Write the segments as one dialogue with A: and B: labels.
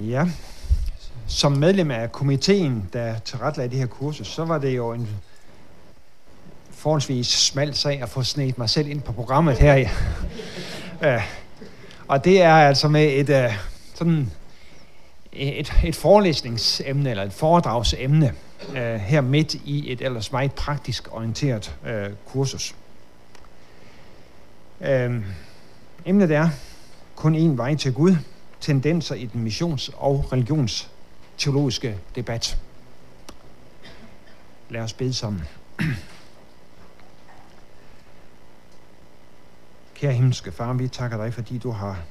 A: Ja, som medlem af komiteen, der tilrettelagde det her kursus, så var det jo en forholdsvis smal sag at få snedt mig selv ind på programmet her. uh, og det er altså med et, uh, sådan et, et forelæsningsemne, eller et foredragsemne, uh, her midt i et ellers meget praktisk orienteret uh, kursus. Uh, emnet er kun én vej til Gud, tendenser i den missions- og religionsteologiske debat. Lad os bede sammen. Kære himmelske far, vi takker dig, fordi du har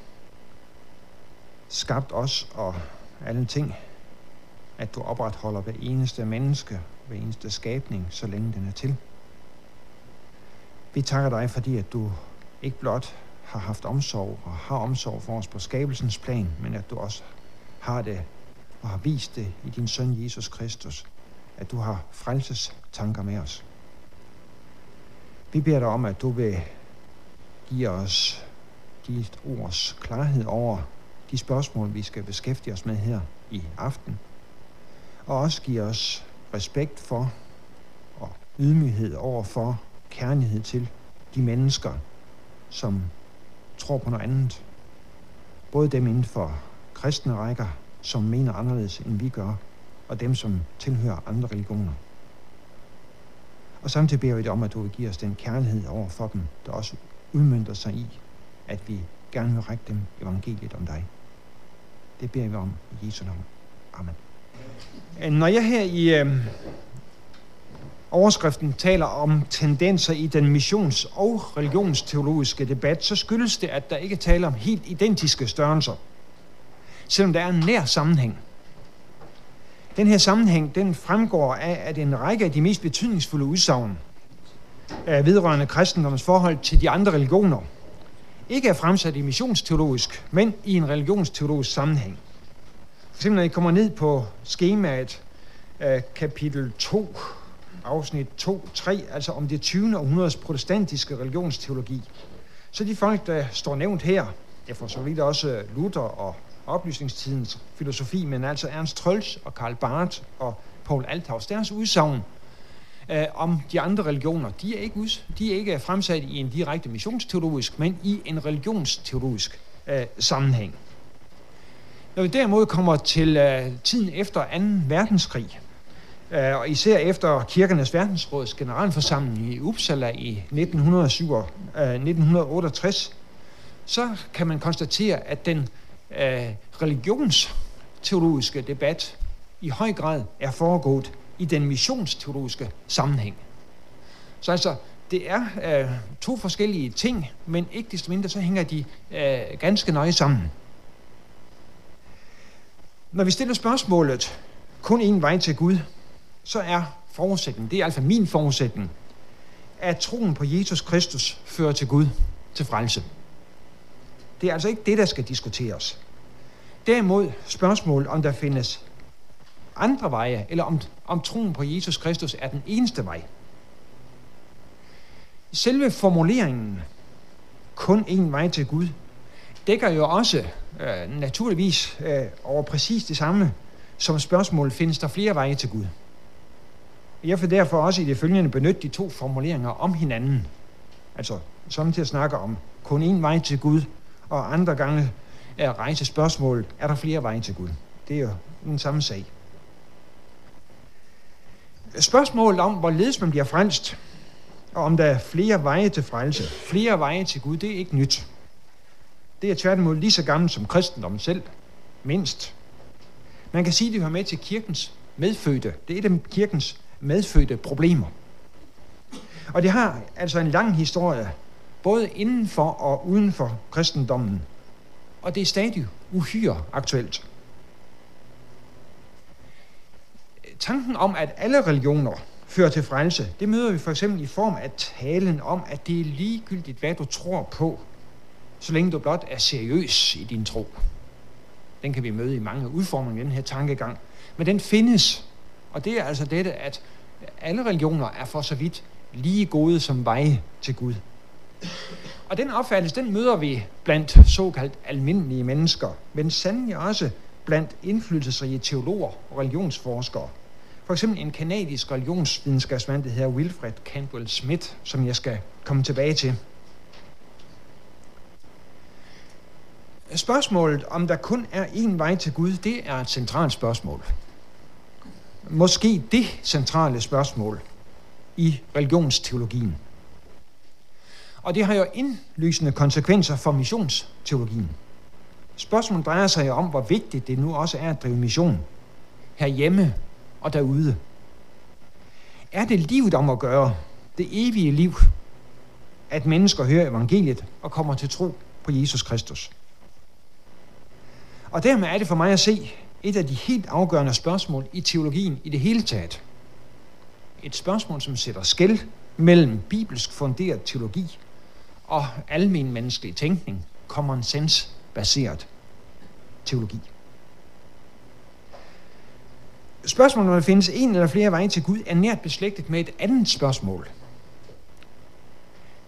A: skabt os og alle ting, at du opretholder hver eneste menneske, hver eneste skabning, så længe den er til. Vi takker dig, fordi at du ikke blot har haft omsorg og har omsorg for os på skabelsens plan, men at du også har det og har vist det i din søn Jesus Kristus, at du har frelses tanker med os. Vi beder dig om, at du vil give os dit ords klarhed over de spørgsmål, vi skal beskæftige os med her i aften. Og også give os respekt for og ydmyghed over for kærlighed til de mennesker, som tror på noget andet. Både dem inden for kristne rækker, som mener anderledes, end vi gør, og dem, som tilhører andre religioner. Og samtidig beder vi dig om, at du vil give os den kærlighed over for dem, der også udmyndter sig i, at vi gerne vil række dem evangeliet om dig. Det beder vi om i Jesu navn. Amen. Når jeg her i øh, overskriften taler om tendenser i den missions- og religionsteologiske debat, så skyldes det, at der ikke taler om helt identiske størrelser, selvom der er en nær sammenhæng. Den her sammenhæng, den fremgår af, at en række af de mest betydningsfulde udsagn af vedrørende kristendommens forhold til de andre religioner, ikke er fremsat i missionsteologisk, men i en religionsteologisk sammenhæng. For eksempel når I kommer ned på skemaet af kapitel 2, afsnit 2-3, altså om det 20. århundredes protestantiske religionsteologi. Så de folk, der står nævnt her, jeg får så vidt også Luther og oplysningstidens filosofi, men altså Ernst Trøls og Karl Barth og Paul Althaus, deres udsagn øh, om de andre religioner, de er, ikke de er ikke fremsat i en direkte missionsteologisk, men i en religionsteologisk øh, sammenhæng. Når vi derimod kommer til øh, tiden efter 2. verdenskrig, Øh, og især efter kirkernes verdensråds generalforsamling i Uppsala i 1907, øh, 1968, så kan man konstatere, at den øh, religionsteologiske debat i høj grad er foregået i den missionsteologiske sammenhæng. Så altså, det er øh, to forskellige ting, men ikke desto mindre så hænger de øh, ganske nøje sammen. Når vi stiller spørgsmålet, kun en vej til Gud, så er forudsætningen, det er altså min forudsætning, at troen på Jesus Kristus fører til Gud, til frelse. Det er altså ikke det, der skal diskuteres. Derimod spørgsmål, om der findes andre veje, eller om, om troen på Jesus Kristus er den eneste vej. Selve formuleringen, kun en vej til Gud, dækker jo også øh, naturligvis øh, over præcis det samme som spørgsmålet, findes der flere veje til Gud? Jeg vil derfor også i det følgende benytte de to formuleringer om hinanden. Altså, som til at snakke om kun en vej til Gud, og andre gange at rejse spørgsmål, er der flere veje til Gud? Det er jo den samme sag. Spørgsmålet om, hvorledes man bliver frelst, og om der er flere veje til frelse, flere veje til Gud, det er ikke nyt. Det er tværtimod lige så gammelt som kristendommen selv, mindst. Man kan sige, at det hører med til kirkens medfødte. Det er et af kirkens medfødte problemer. Og det har altså en lang historie, både inden for og uden for kristendommen. Og det er stadig uhyre aktuelt. Tanken om, at alle religioner fører til frelse, det møder vi for eksempel i form af talen om, at det er ligegyldigt, hvad du tror på, så længe du blot er seriøs i din tro. Den kan vi møde i mange udformninger i den her tankegang. Men den findes, og det er altså dette, at alle religioner er for så vidt lige gode som veje til Gud. Og den opfattelse, den møder vi blandt såkaldt almindelige mennesker, men sandelig også blandt indflydelsesrige teologer og religionsforskere. For eksempel en kanadisk religionsvidenskabsmand, der hedder Wilfred Campbell Smith, som jeg skal komme tilbage til. Spørgsmålet, om der kun er én vej til Gud, det er et centralt spørgsmål. Måske det centrale spørgsmål i religionsteologien. Og det har jo indlysende konsekvenser for missionsteologien. Spørgsmålet drejer sig om, hvor vigtigt det nu også er at drive mission herhjemme og derude. Er det livet om at gøre, det evige liv, at mennesker hører evangeliet og kommer til tro på Jesus Kristus? Og dermed er det for mig at se et af de helt afgørende spørgsmål i teologien i det hele taget. Et spørgsmål, som sætter skæld mellem bibelsk funderet teologi og almen menneskelig tænkning, common sense baseret teologi. Spørgsmålet, om der findes en eller flere veje til Gud, er nært beslægtet med et andet spørgsmål.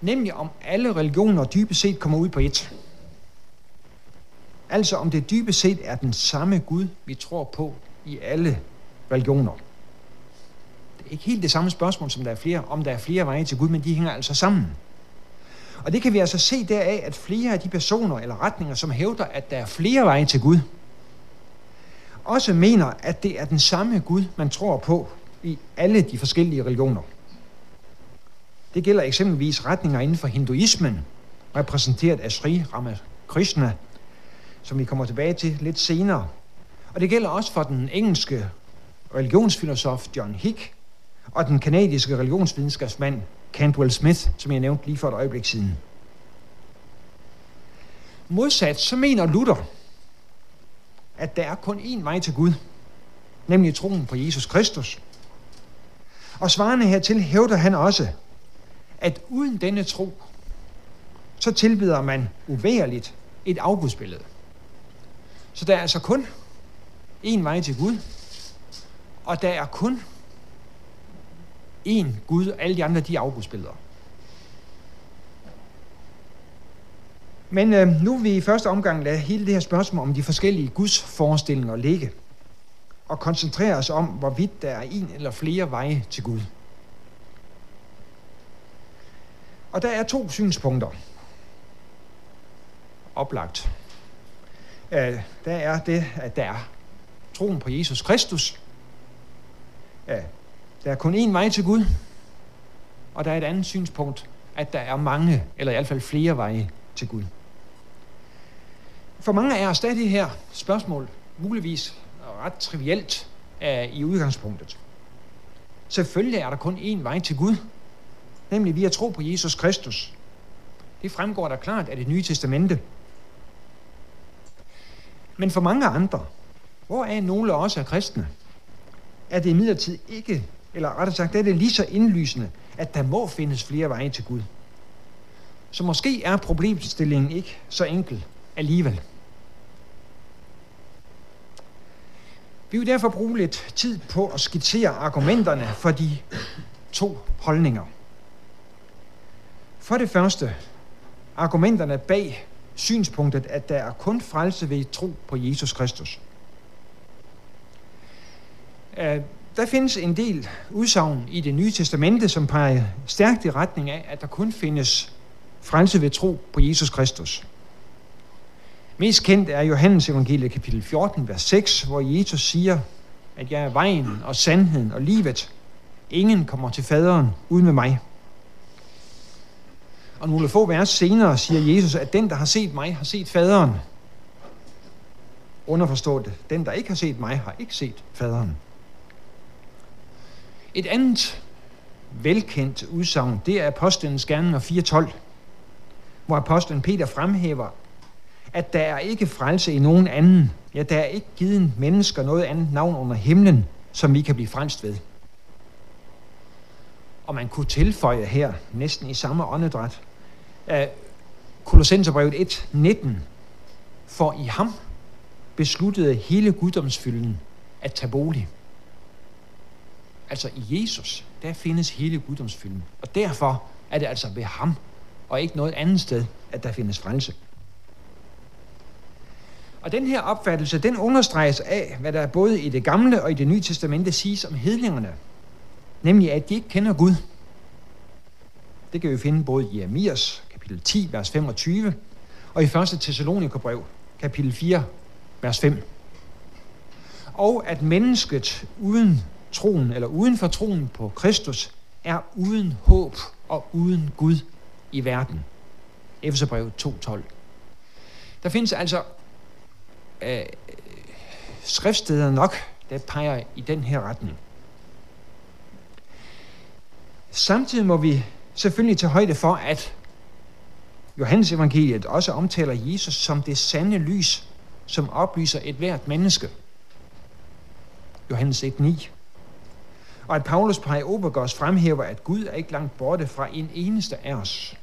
A: Nemlig om alle religioner dybest set kommer ud på et. Altså om det dybest set er den samme Gud, vi tror på i alle religioner. Det er ikke helt det samme spørgsmål, som der er flere, om der er flere veje til Gud, men de hænger altså sammen. Og det kan vi altså se deraf, at flere af de personer eller retninger, som hævder, at der er flere veje til Gud, også mener, at det er den samme Gud, man tror på i alle de forskellige religioner. Det gælder eksempelvis retninger inden for hinduismen, repræsenteret af Sri Ramakrishna, som vi kommer tilbage til lidt senere. Og det gælder også for den engelske religionsfilosof John Hick og den kanadiske religionsvidenskabsmand Cantwell Smith, som jeg nævnte lige for et øjeblik siden. Modsat så mener Luther, at der er kun én vej til Gud, nemlig troen på Jesus Kristus. Og svarende hertil hævder han også, at uden denne tro, så tilbyder man uværligt et afgudsbillede. Så der er altså kun én vej til Gud, og der er kun én Gud, og alle de andre, de er afgudsbilleder. Men øh, nu vil vi i første omgang lade hele det her spørgsmål om de forskellige Guds forestillinger ligge, og koncentrere os om, hvorvidt der er en eller flere veje til Gud. Og der er to synspunkter oplagt. Øh, der er det, at der er troen på Jesus Kristus. Øh, der er kun én vej til Gud, og der er et andet synspunkt, at der er mange, eller i hvert fald flere veje til Gud. For mange af os er det her spørgsmål muligvis ret trivielt uh, i udgangspunktet. Selvfølgelig er der kun én vej til Gud, nemlig via tro på Jesus Kristus. Det fremgår der klart af det nye testamente. Men for mange andre, hvor er nogle også er kristne, er det imidlertid ikke, eller rettere sagt, er det lige så indlysende, at der må findes flere veje til Gud. Så måske er problemstillingen ikke så enkel alligevel. Vi vil derfor bruge lidt tid på at skitsere argumenterne for de to holdninger. For det første, argumenterne bag synspunktet, at der er kun frelse ved tro på Jesus Kristus. Øh, der findes en del udsagn i det nye testamente, som peger stærkt i retning af, at der kun findes frelse ved tro på Jesus Kristus. Mest kendt er Johannes evangeliet kapitel 14, vers 6, hvor Jesus siger, at jeg er vejen og sandheden og livet. Ingen kommer til faderen uden med mig. Og nogle få vers senere siger Jesus, at den, der har set mig, har set faderen. Underforstået det. Den, der ikke har set mig, har ikke set faderen. Et andet velkendt udsagn, det er apostlenes gerninger 4.12, hvor apostlen Peter fremhæver, at der er ikke frelse i nogen anden. Ja, der er ikke givet mennesker noget andet navn under himlen, som vi kan blive frelst ved. Og man kunne tilføje her, næsten i samme åndedræt, Kolossenserbrevet 1, 19, for i ham besluttede hele guddomsfylden at tage bolig. Altså i Jesus, der findes hele guddomsfylden. Og derfor er det altså ved ham, og ikke noget andet sted, at der findes frelse. Og den her opfattelse, den understreges af, hvad der både i det gamle og i det nye testamente siges om hedningerne. Nemlig, at de ikke kender Gud. Det kan vi finde både i Jeremias kapitel 10, vers 25, og i 1. Thessalonikerbrev, kapitel 4, vers 5. Og at mennesket uden troen, eller uden for troen på Kristus, er uden håb og uden Gud i verden. Efeserbrevet 2.12. Der findes altså øh, skriftsteder nok, der peger i den her retning. Samtidig må vi selvfølgelig tage højde for, at Johannes evangeliet også omtaler Jesus som det sande lys, som oplyser et hvert menneske. Johannes 1.9. Og at Paulus på Obergos fremhæver, at Gud er ikke langt borte fra en eneste af os.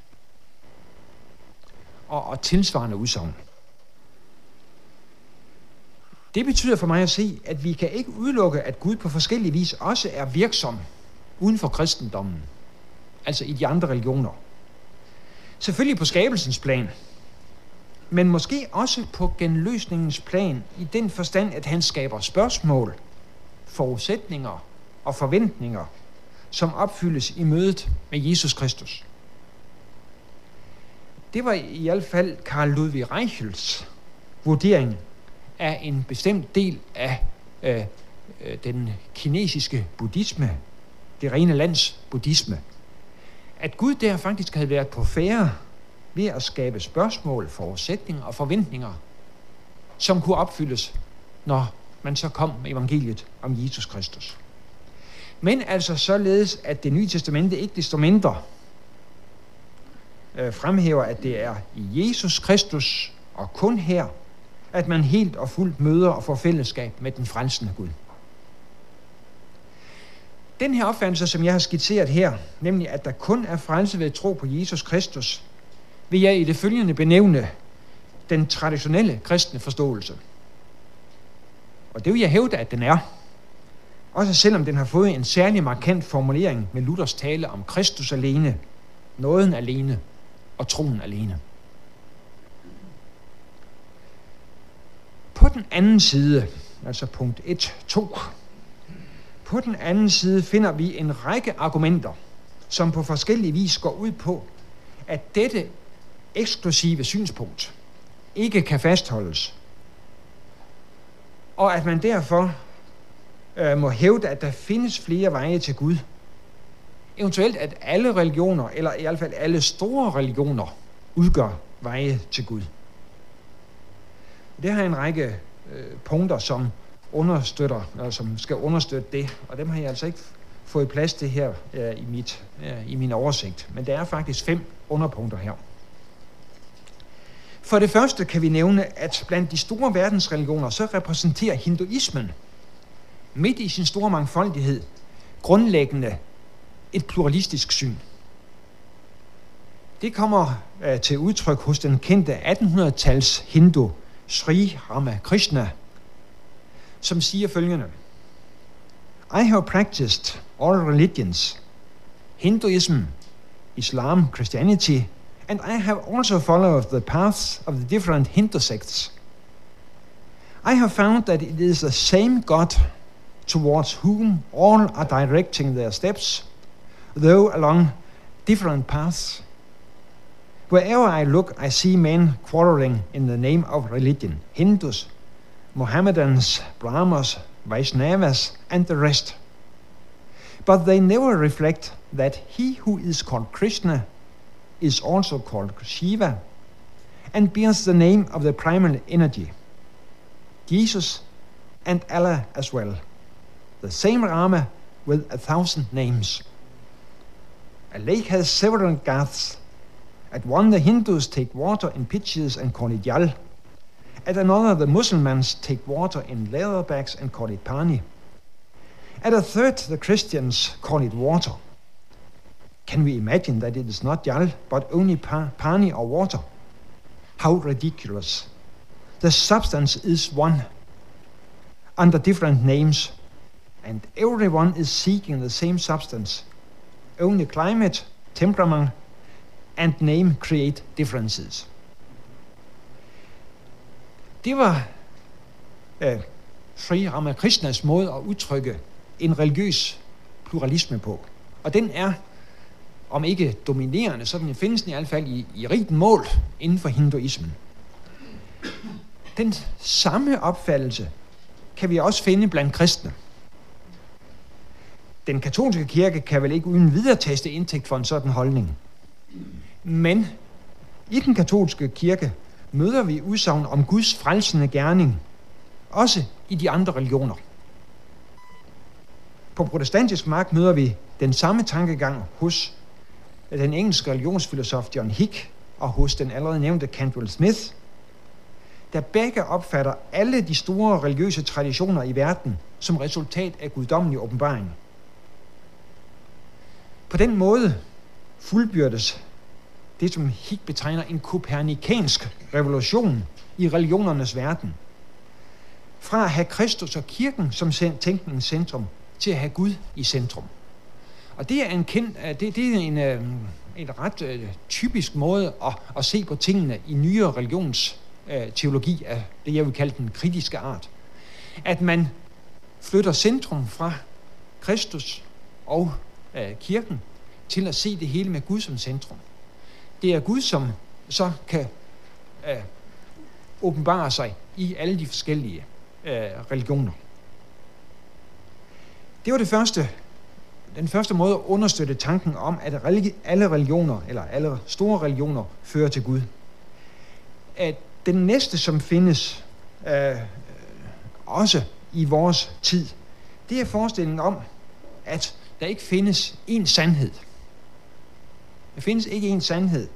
A: Og, og tilsvarende udsagn. Det betyder for mig at se, at vi kan ikke udelukke, at Gud på forskellige vis også er virksom uden for kristendommen. Altså i de andre religioner. Selvfølgelig på skabelsens plan, men måske også på genløsningens plan, i den forstand, at han skaber spørgsmål, forudsætninger og forventninger, som opfyldes i mødet med Jesus Kristus. Det var i hvert fald Karl Ludwig Reichels vurdering af en bestemt del af øh, øh den kinesiske buddhisme, det rene lands buddhisme, at Gud der faktisk havde været på færre ved at skabe spørgsmål, forudsætninger og forventninger, som kunne opfyldes, når man så kom med evangeliet om Jesus Kristus. Men altså således, at det nye testamente ikke desto mindre øh, fremhæver, at det er i Jesus Kristus og kun her, at man helt og fuldt møder og får fællesskab med den frelsende Gud. Den her opfattelse, som jeg har skitseret her, nemlig at der kun er frelse ved at tro på Jesus Kristus, vil jeg i det følgende benævne den traditionelle kristne forståelse. Og det vil jeg hævde, at den er. Også selvom den har fået en særlig markant formulering med Luthers tale om Kristus alene, nåden alene og troen alene. På den anden side, altså punkt 1, 2, på den anden side finder vi en række argumenter, som på forskellige vis går ud på, at dette eksklusive synspunkt ikke kan fastholdes, og at man derfor øh, må hævde, at der findes flere veje til Gud. Eventuelt at alle religioner, eller i hvert fald alle store religioner, udgør veje til Gud. Det har en række øh, punkter, som understøtter, eller som skal understøtte det, og dem har jeg altså ikke fået plads til her øh, i, mit, øh, i min oversigt. Men der er faktisk fem underpunkter her. For det første kan vi nævne, at blandt de store verdensreligioner, så repræsenterer hinduismen midt i sin store mangfoldighed grundlæggende et pluralistisk syn. Det kommer øh, til udtryk hos den kendte 1800-tals hindu Sri Ramakrishna, som siger følgende. I have practiced all religions, Hinduism, Islam, Christianity, and I have also followed the paths of the different Hindu sects. I have found that it is the same God towards whom all are directing their steps, though along different paths. Wherever I look, I see men quarreling in the name of religion Hindus, Mohammedans, Brahmas, Vaishnavas, and the rest. But they never reflect that he who is called Krishna is also called Shiva and bears the name of the primal energy, Jesus and Allah as well the same Rama with a thousand names. A lake has several gaths. At one, the Hindus take water in pitchers and call it yal. At another, the Muslims take water in leather bags and call it pani. At a third, the Christians call it water. Can we imagine that it is not yal, but only pa- pani or water? How ridiculous. The substance is one, under different names, and everyone is seeking the same substance. Only climate, temperament, and name create differences. Det var øh, Sri Ramakrishnas måde at udtrykke en religiøs pluralisme på. Og den er, om ikke dominerende, så den findes den i hvert fald i, i rigt mål inden for hinduismen. Den samme opfattelse kan vi også finde blandt kristne. Den katolske kirke kan vel ikke uden videre taste indtægt for en sådan holdning. Men i den katolske kirke møder vi udsagn om Guds frelsende gerning, også i de andre religioner. På protestantisk mark møder vi den samme tankegang hos den engelske religionsfilosof John Hick og hos den allerede nævnte Cantwell Smith, der begge opfatter alle de store religiøse traditioner i verden som resultat af guddommelig åbenbaring. På den måde fuldbyrdes det, som Hick betegner en kopernikansk revolution i religionernes verden. Fra at have Kristus og kirken som tænkningens centrum, til at have Gud i centrum. Og det er en, kendt, øh, det, det er en, øh, en ret øh, typisk måde at, at se på tingene i nyere religionsteologi øh, af det, jeg vil kalde den kritiske art. At man flytter centrum fra Kristus og øh, kirken til at se det hele med Gud som centrum. Det er Gud, som så kan øh, åbenbare sig i alle de forskellige øh, religioner. Det var det første, den første måde at understøtte tanken om, at alle religioner, eller alle store religioner, fører til Gud. At den næste, som findes øh, også i vores tid, det er forestillingen om, at der ikke findes én sandhed. Der findes ikke én sandhed.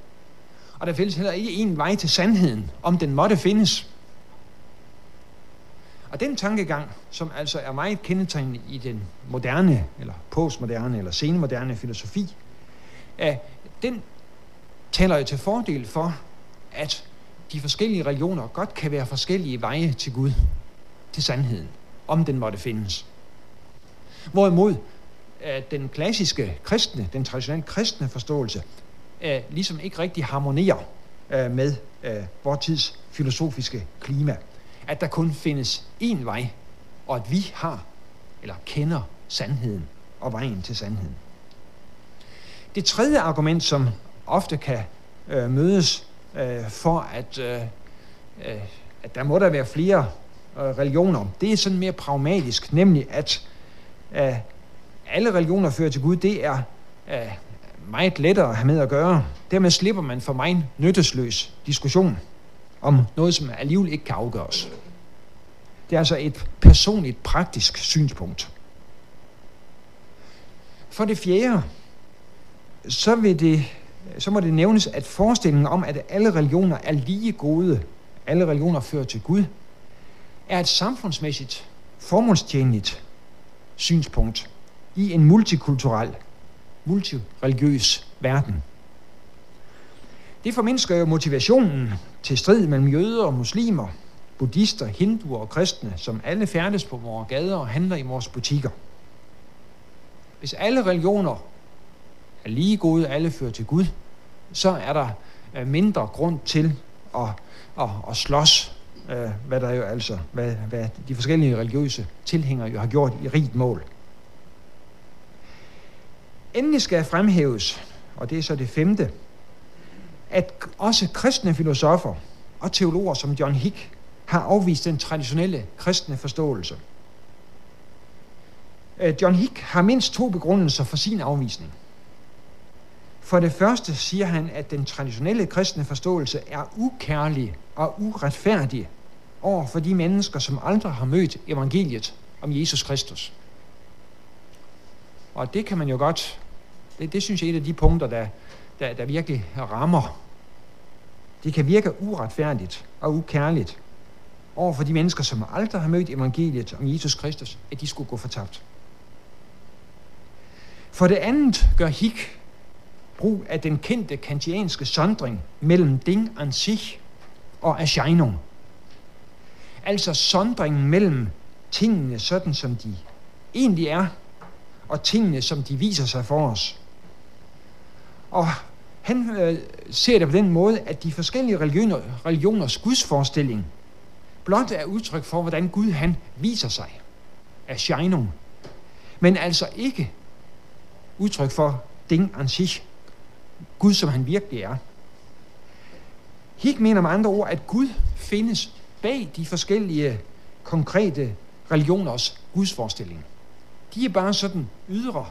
A: Og der findes heller ikke én vej til sandheden, om den måtte findes. Og den tankegang, som altså er meget kendetegnende i den moderne, eller postmoderne, eller senemoderne filosofi, er, den taler jo til fordel for, at de forskellige religioner godt kan være forskellige veje til Gud, til sandheden, om den måtte findes. Hvorimod den klassiske kristne, den traditionelle kristne forståelse, øh, ligesom ikke rigtig harmonerer øh, med øh, vores tids filosofiske klima at der kun findes én vej, og at vi har, eller kender sandheden og vejen til sandheden. Det tredje argument, som ofte kan øh, mødes øh, for, at, øh, at der må der være flere øh, religioner, det er sådan mere pragmatisk, nemlig at øh, alle religioner fører til Gud, det er øh, meget lettere at have med at gøre. Dermed slipper man for mig nyttesløs diskussion om noget, som alligevel ikke kan afgøres. Det er altså et personligt, praktisk synspunkt. For det fjerde, så, vil det, så må det nævnes, at forestillingen om, at alle religioner er lige gode, alle religioner fører til Gud, er et samfundsmæssigt, formålstjenligt synspunkt i en multikulturel, multireligiøs verden. Det formindsker jo motivationen til strid mellem jøder og muslimer, buddhister, hinduer og kristne, som alle færdes på vores gader og handler i vores butikker. Hvis alle religioner er lige gode, alle fører til Gud, så er der øh, mindre grund til at, at, at slås, øh, hvad der jo altså, hvad, hvad de forskellige religiøse tilhængere jo har gjort i rigt mål. Endelig skal fremhæves, og det er så det femte, at også kristne filosofer og teologer som John Hick har afvist den traditionelle kristne forståelse. Øh, John Hick har mindst to begrundelser for sin afvisning. For det første siger han, at den traditionelle kristne forståelse er ukærlig og uretfærdig over for de mennesker, som aldrig har mødt evangeliet om Jesus Kristus. Og det kan man jo godt, det, det synes jeg er et af de punkter, der, der, der virkelig rammer. Det kan virke uretfærdigt og ukærligt over for de mennesker, som aldrig har mødt evangeliet om Jesus Kristus, at de skulle gå fortabt. For det andet gør Hick brug af den kendte kantianske sondring mellem Ding an sich og Erscheinung. Altså sondringen mellem tingene sådan, som de egentlig er, og tingene, som de viser sig for os. Og han øh, ser det på den måde, at de forskellige religioner, religioners gudsforestilling blot er udtryk for, hvordan Gud han viser sig af Scheinung, men altså ikke udtryk for Ding an sich, Gud som han virkelig er. Hik mener med andre ord, at Gud findes bag de forskellige konkrete religioners gudsforestilling. De er bare sådan ydre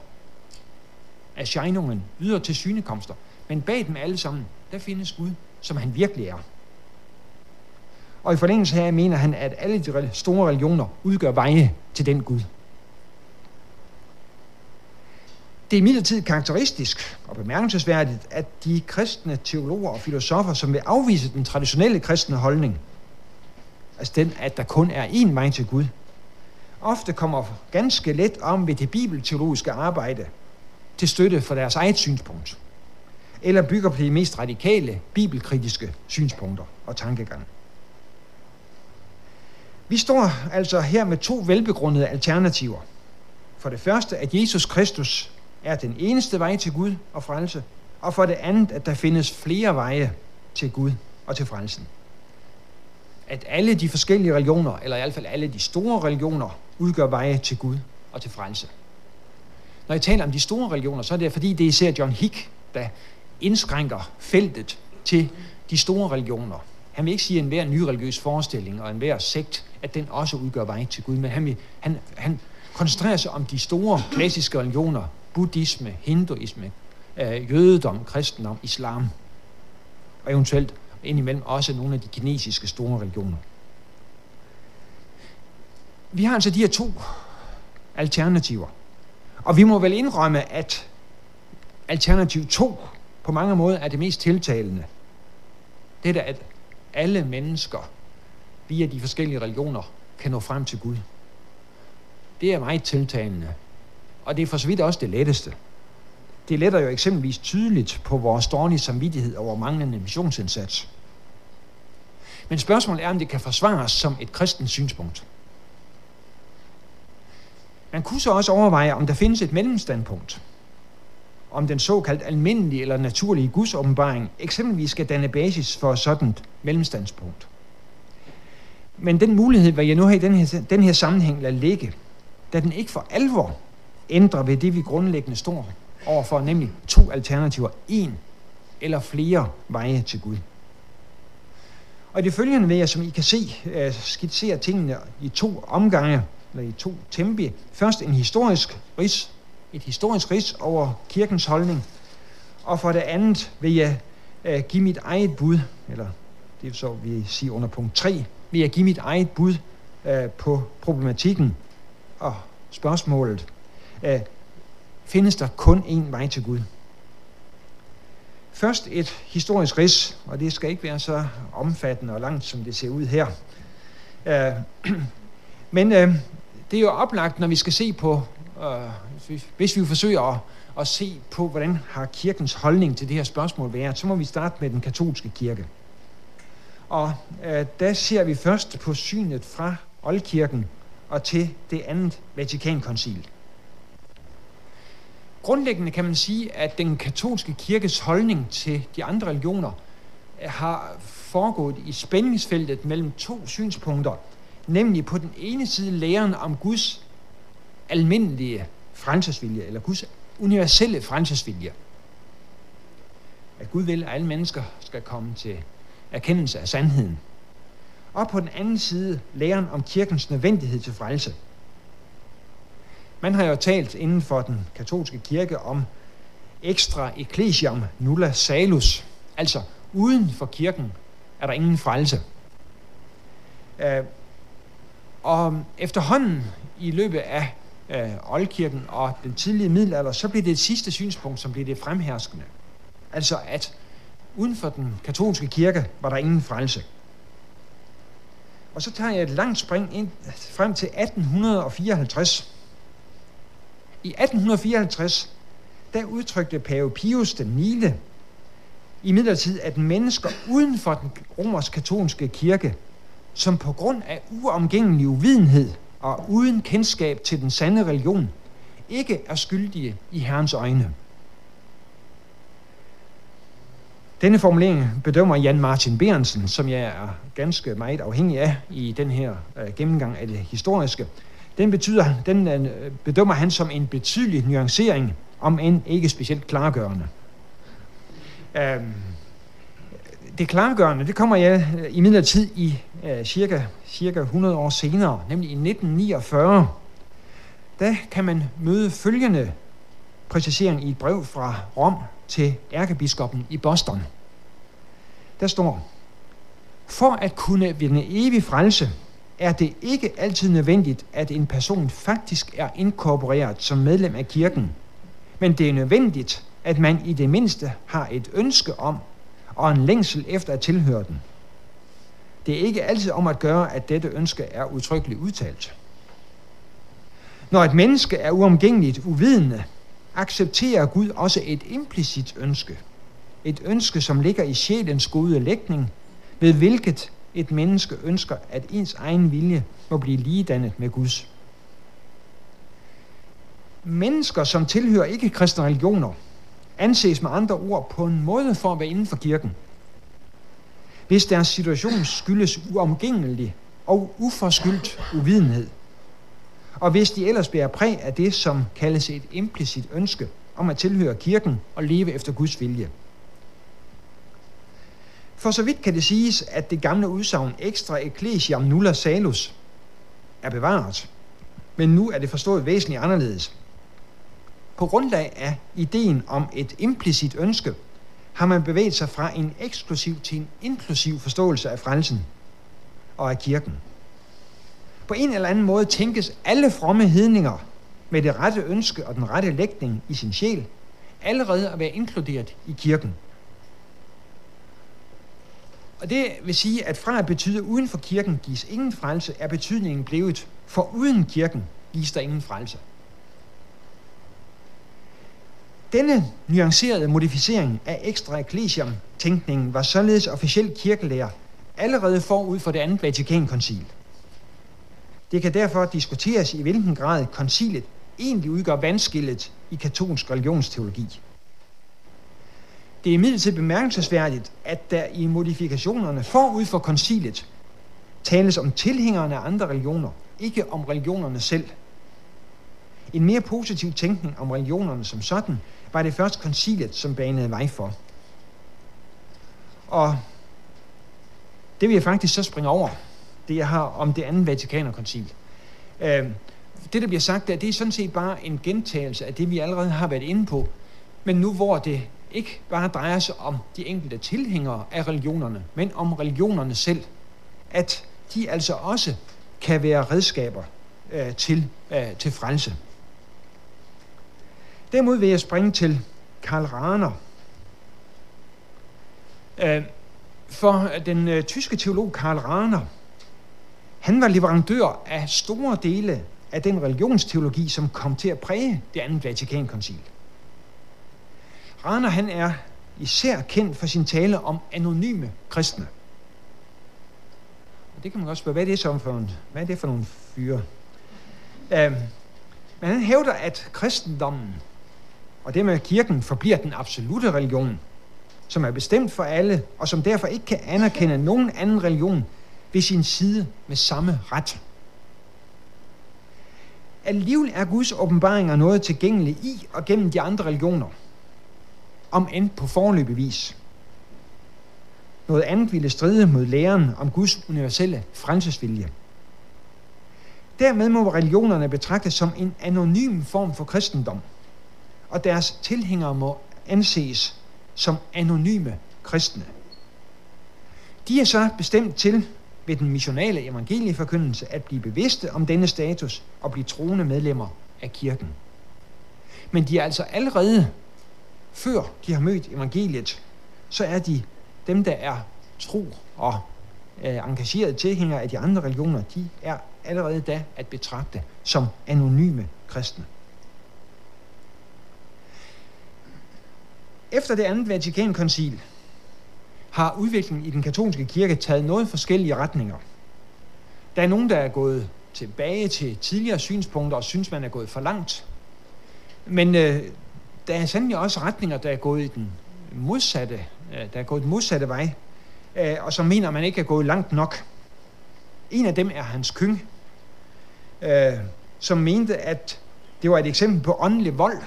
A: af Scheinungen, ydre til synekomster. Men bag dem alle sammen, der findes Gud, som han virkelig er. Og i forlængelse her mener han, at alle de store religioner udgør veje til den Gud. Det er imidlertid karakteristisk og bemærkelsesværdigt, at de kristne teologer og filosofer, som vil afvise den traditionelle kristne holdning, altså den, at der kun er én vej til Gud, ofte kommer ganske let om ved det bibelteologiske arbejde til støtte for deres eget synspunkt, eller bygger på de mest radikale bibelkritiske synspunkter og tankegang. Vi står altså her med to velbegrundede alternativer. For det første, at Jesus Kristus er den eneste vej til Gud og frelse, og for det andet, at der findes flere veje til Gud og til frelsen. At alle de forskellige religioner, eller i hvert fald alle de store religioner, udgør veje til Gud og til frelse. Når jeg taler om de store religioner, så er det fordi, det er især John Hick, der indskrænker feltet til de store religioner. Han vil ikke sige, at enhver ny religiøs forestilling og enhver sekt, at den også udgør vej til Gud, men han, vil, han, han koncentrerer sig om de store klassiske religioner, buddhisme, hinduisme, øh, jødedom, kristendom, islam, og eventuelt indimellem også nogle af de kinesiske store religioner. Vi har altså de her to alternativer. Og vi må vel indrømme, at alternativ 2 på mange måder er det mest tiltalende. Det er, at alle mennesker via de forskellige religioner kan nå frem til Gud. Det er meget tiltalende. Og det er for så vidt også det letteste. Det letter jo eksempelvis tydeligt på vores dårlige samvittighed over manglende missionsindsats. Men spørgsmålet er, om det kan forsvares som et kristent synspunkt. Man kunne så også overveje, om der findes et mellemstandpunkt, om den såkaldt almindelige eller naturlige gudsåbenbaring eksempelvis skal danne basis for sådan et mellemstandspunkt. Men den mulighed vil jeg nu have i den her, den her sammenhæng lade ligge, da den ikke for alvor ændrer ved det, vi grundlæggende står overfor, nemlig to alternativer, en eller flere veje til Gud. Og i det følgende vil jeg, som I kan se, øh, skitsere tingene i to omgange, eller i to tempi. Først en historisk ris, et historisk ris over kirkens holdning, og for det andet vil jeg uh, give mit eget bud, eller det er så vi sige under punkt 3, vil jeg give mit eget bud uh, på problematikken og spørgsmålet. Uh, findes der kun én vej til Gud? Først et historisk ris, og det skal ikke være så omfattende og langt, som det ser ud her. Uh, men uh, det er jo oplagt, når vi skal se på, øh, hvis vi forsøger at, at se på, hvordan har kirkens holdning til det her spørgsmål været, så må vi starte med den katolske kirke. Og øh, der ser vi først på synet fra oldkirken og til det andet Vatikankoncil. Grundlæggende kan man sige, at den katolske kirkes holdning til de andre religioner øh, har foregået i spændingsfeltet mellem to synspunkter, Nemlig på den ene side læren om Guds almindelige frelsesvilje, eller Guds universelle frelsesvilje. At Gud vil, at alle mennesker skal komme til erkendelse af sandheden. Og på den anden side læren om kirkens nødvendighed til frelse. Man har jo talt inden for den katolske kirke om extra ecclesiam nulla salus, altså uden for kirken er der ingen frelse. Øh, og efterhånden i løbet af øh, oldkirken og den tidlige middelalder, så blev det et sidste synspunkt, som blev det fremherskende. Altså at uden for den katolske kirke var der ingen frelse. Og så tager jeg et langt spring ind frem til 1854. I 1854, der udtrykte Pave Pius den 9. i midlertid, at mennesker uden for den romersk-katolske kirke som på grund af uomgængelig uvidenhed og uden kendskab til den sande religion, ikke er skyldige i Herrens øjne. Denne formulering bedømmer Jan Martin Berensen, som jeg er ganske meget afhængig af i den her øh, gennemgang af det historiske. Den, betyder, den øh, bedømmer han som en betydelig nuancering, om end ikke specielt klargørende. Øh, det klargørende, det kommer jeg øh, i midlertid i øh, cirka, cirka 100 år senere, nemlig i 1949. Da kan man møde følgende præcisering i et brev fra Rom til ærkebiskoppen i Boston. Der står, for at kunne vinde evig frelse, er det ikke altid nødvendigt, at en person faktisk er inkorporeret som medlem af kirken, men det er nødvendigt, at man i det mindste har et ønske om og en længsel efter at tilhøre den. Det er ikke altid om at gøre, at dette ønske er udtrykkeligt udtalt. Når et menneske er uomgængeligt uvidende, accepterer Gud også et implicit ønske. Et ønske, som ligger i sjælens gode lægning, ved hvilket et menneske ønsker, at ens egen vilje må blive ligedannet med Guds. Mennesker, som tilhører ikke-kristne religioner, anses med andre ord på en måde for at være inden for kirken. Hvis deres situation skyldes uomgængelig og uforskyldt uvidenhed, og hvis de ellers bærer præg af det, som kaldes et implicit ønske om at tilhøre kirken og leve efter Guds vilje. For så vidt kan det siges, at det gamle udsagn extra ecclesiam nulla salus er bevaret, men nu er det forstået væsentligt anderledes. På grundlag af ideen om et implicit ønske, har man bevæget sig fra en eksklusiv til en inklusiv forståelse af frelsen og af kirken. På en eller anden måde tænkes alle fromme hedninger med det rette ønske og den rette lægning i sin sjæl allerede at være inkluderet i kirken. Og det vil sige, at fra at betyde uden for kirken gives ingen frelse, er betydningen blevet, for uden kirken gives der ingen frelse. Denne nuancerede modificering af ekstra ecclesiam-tænkningen var således officiel kirkelærer allerede forud for det andet Vatikankoncil. Det kan derfor diskuteres i hvilken grad koncilet egentlig udgør vandskillet i katolsk religionsteologi. Det er imidlertid bemærkelsesværdigt, at der i modifikationerne forud for koncilet tales om tilhængerne af andre religioner, ikke om religionerne selv. En mere positiv tænkning om religionerne som sådan var det først koncilet, som banede vej for. Og det vil jeg faktisk så springe over, det jeg har om det andet Vatikanerkoncil. Øh, det, der bliver sagt der, det er sådan set bare en gentagelse af det, vi allerede har været inde på, men nu hvor det ikke bare drejer sig om de enkelte tilhængere af religionerne, men om religionerne selv, at de altså også kan være redskaber øh, til, øh, til frelse. Derimod vil jeg springe til Karl Rahner. Øh, for den øh, tyske teolog Karl Rahner, han var leverandør af store dele af den religionsteologi, som kom til at præge det andet Vatikankoncil. Rahner han er især kendt for sin tale om anonyme kristne. Og det kan man også spørge, hvad er det som for, en, hvad er det for nogle fyre? Øh, men han hævder, at kristendommen og det med kirken forbliver den absolute religion, som er bestemt for alle, og som derfor ikke kan anerkende nogen anden religion ved sin side med samme ret. Alligevel er Guds åbenbaringer noget tilgængeligt i og gennem de andre religioner, om end på forløbig vis. Noget andet ville stride mod læren om Guds universelle frelsesvilje. Dermed må religionerne betragtes som en anonym form for kristendom – og deres tilhængere må anses som anonyme kristne. De er så bestemt til ved den missionale evangelieforkyndelse at blive bevidste om denne status og blive troende medlemmer af kirken. Men de er altså allerede, før de har mødt evangeliet, så er de dem, der er tro og øh, engagerede tilhængere af de andre religioner, de er allerede da at betragte som anonyme kristne. Efter det andet Vatikankoncil har udviklingen i den katolske kirke taget noget forskellige retninger. Der er nogen, der er gået tilbage til tidligere synspunkter og synes, man er gået for langt. Men øh, der er sandelig også retninger, der er gået i den modsatte øh, der er gået den modsatte vej, øh, og som mener, man ikke er gået langt nok. En af dem er Hans Kyng, øh, som mente, at det var et eksempel på åndelig vold,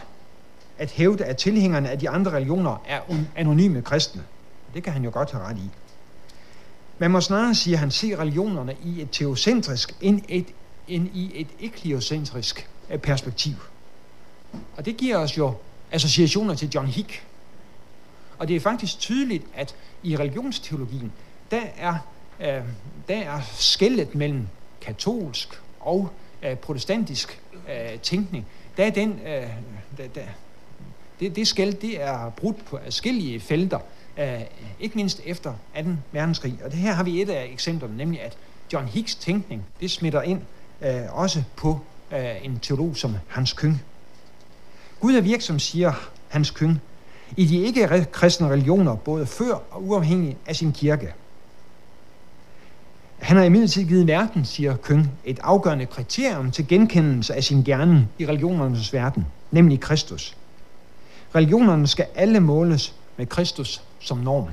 A: at hævde, at tilhængerne af de andre religioner er anonyme kristne. Det kan han jo godt have ret i. Man må snarere sige, at han ser religionerne i et teocentrisk end, et, end i et ekliocentrisk øh, perspektiv. Og det giver os jo associationer til John Hick. Og det er faktisk tydeligt, at i religionsteologien, der er, øh, der er skældet mellem katolsk og øh, protestantisk øh, tænkning. Der er den, øh, der, der, det, det skæld, det er brudt på forskellige felter, øh, ikke mindst efter 2. verdenskrig. Og det her har vi et af eksemplerne, nemlig at John Hicks tænkning, det smitter ind øh, også på øh, en teolog som Hans Kyng. Gud er virksom, siger Hans Kyng, i de ikke-kristne religioner, både før og uafhængig af sin kirke. Han har imidlertid givet verden, siger Kyng, et afgørende kriterium til genkendelse af sin gerning i religionernes verden, nemlig Kristus. Religionerne skal alle måles med Kristus som norm.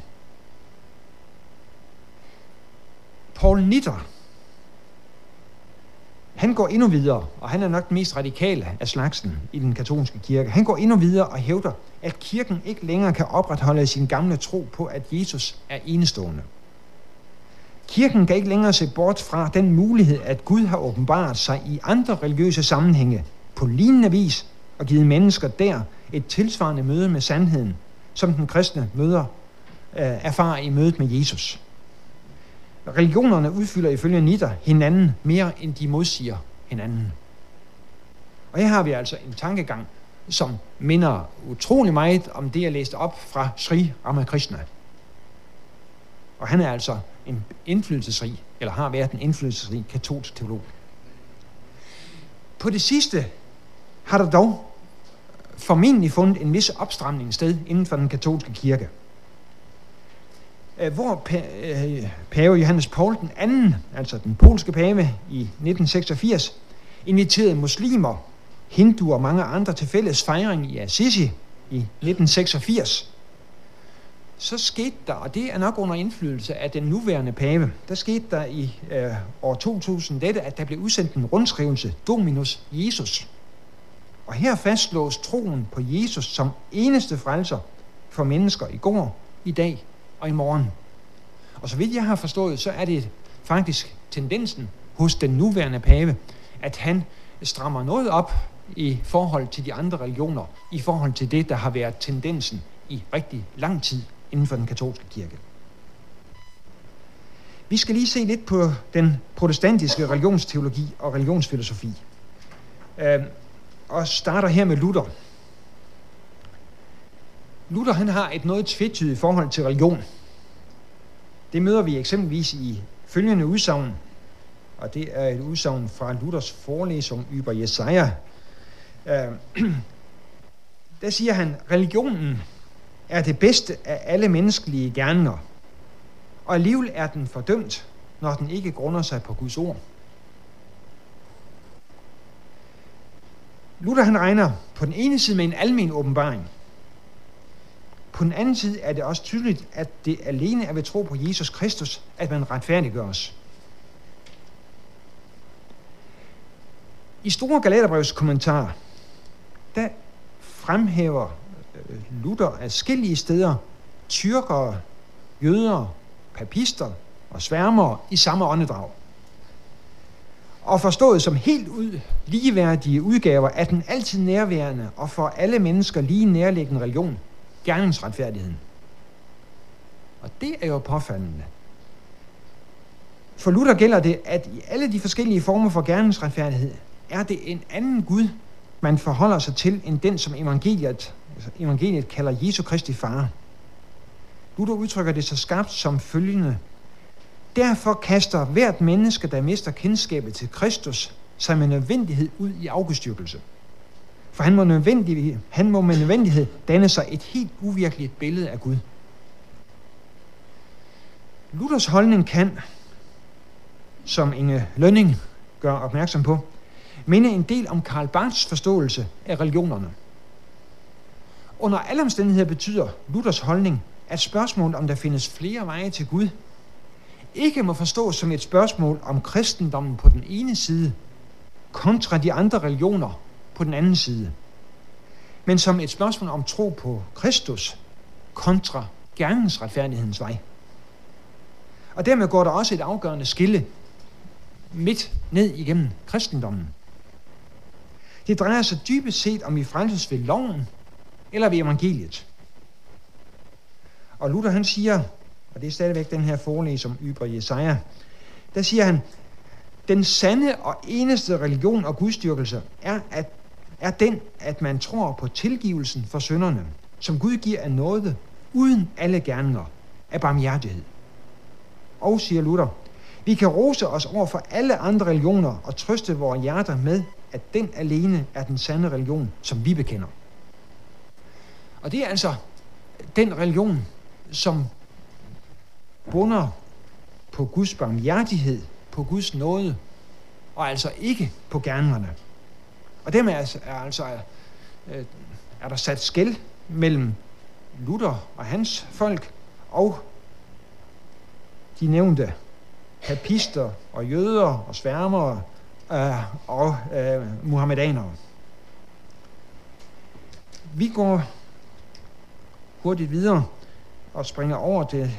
A: Paul Nitter, han går endnu videre, og han er nok den mest radikale af slagsen i den katolske kirke. Han går endnu videre og hævder, at kirken ikke længere kan opretholde sin gamle tro på, at Jesus er enestående. Kirken kan ikke længere se bort fra den mulighed, at Gud har åbenbaret sig i andre religiøse sammenhænge på lignende vis og givet mennesker der et tilsvarende møde med sandheden, som den kristne møder øh, erfarer i mødet med Jesus. Religionerne udfylder ifølge Nitter hinanden mere, end de modsiger hinanden. Og her har vi altså en tankegang, som minder utrolig meget om det, jeg læste op fra Sri Ramakrishna. Og han er altså en indflydelsesrig, eller har været en indflydelsesrig katolsk teolog. På det sidste har der dog formentlig fundet en vis opstramning sted inden for den katolske kirke. Øh, hvor øh, pave Johannes Paul den anden, altså den polske pave i 1986, inviterede muslimer, hinduer og mange andre til fælles fejring i Assisi i 1986, så skete der, og det er nok under indflydelse af den nuværende pave, der skete der i øh, år 2000 dette, at der blev udsendt en rundskrivelse, Dominus Jesus. Og her fastslås troen på Jesus som eneste frelser for mennesker i går, i dag og i morgen. Og så vidt jeg har forstået, så er det faktisk tendensen hos den nuværende pave, at han strammer noget op i forhold til de andre religioner, i forhold til det, der har været tendensen i rigtig lang tid inden for den katolske kirke. Vi skal lige se lidt på den protestantiske religionsteologi og religionsfilosofi. Øhm, og starter her med Luther. Luther han har et noget tvetydigt forhold til religion. Det møder vi eksempelvis i følgende udsagn, og det er et udsagn fra Luthers forelæsning Über Jesaja. Øh, der siger han, religionen er det bedste af alle menneskelige gerninger, og alligevel er den fordømt, når den ikke grunder sig på Guds ord. Luther han regner på den ene side med en almen åbenbaring. På den anden side er det også tydeligt, at det alene er ved tro på Jesus Kristus, at man retfærdiggøres. I Store Galaterbrevs kommentar, der fremhæver øh, Luther forskellige steder tyrkere, jøder, papister og sværmere i samme åndedrag og forstået som helt ud ligeværdige udgaver af den altid nærværende og for alle mennesker lige nærliggende religion, gerningsretfærdigheden. Og det er jo påfaldende. For Luther gælder det, at i alle de forskellige former for gerningsretfærdighed, er det en anden Gud, man forholder sig til, end den, som evangeliet, altså evangeliet kalder Jesu Kristi far. Luther udtrykker det så skarpt som følgende Derfor kaster hvert menneske, der mister kendskabet til Kristus, sig med nødvendighed ud i afgudstyrkelse. For han må, nødvendig, han må med nødvendighed danne sig et helt uvirkeligt billede af Gud. Luthers holdning kan, som Inge Lønning gør opmærksom på, minde en del om Karl Barths forståelse af religionerne. Under alle omstændigheder betyder Luthers holdning, at spørgsmålet om der findes flere veje til Gud, ikke må forstås som et spørgsmål om kristendommen på den ene side, kontra de andre religioner på den anden side, men som et spørgsmål om tro på Kristus kontra gerningsretfærdighedens vej. Og dermed går der også et afgørende skille midt ned igennem kristendommen. Det drejer sig dybest set om i frelses ved loven eller ved evangeliet. Og Luther han siger, og det er stadigvæk den her forelæser om Yber Jesaja, der siger han, den sande og eneste religion og gudstyrkelse er, at, er den, at man tror på tilgivelsen for synderne, som Gud giver af nåde, uden alle gerninger af barmhjertighed. Og, siger Luther, vi kan rose os over for alle andre religioner og trøste vores hjerter med, at den alene er den sande religion, som vi bekender. Og det er altså den religion, som bunder på Guds barmhjertighed, på Guds nåde, og altså ikke på gerningerne. Og dermed er, er altså er, er der sat skæld mellem Luther og hans folk og de nævnte papister og jøder og sværmere øh, og øh, muhammedanere. Vi går hurtigt videre og springer over til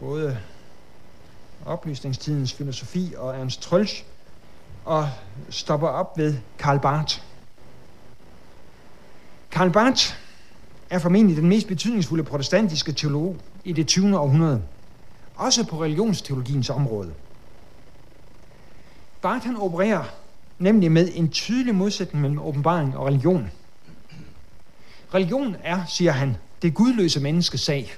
A: både oplysningstidens filosofi og Ernst Trölsch og stopper op ved Karl Barth. Karl Barth er formentlig den mest betydningsfulde protestantiske teolog i det 20. århundrede, også på religionsteologiens område. Barth han opererer nemlig med en tydelig modsætning mellem åbenbaring og religion. Religion er, siger han, det gudløse menneskes sag.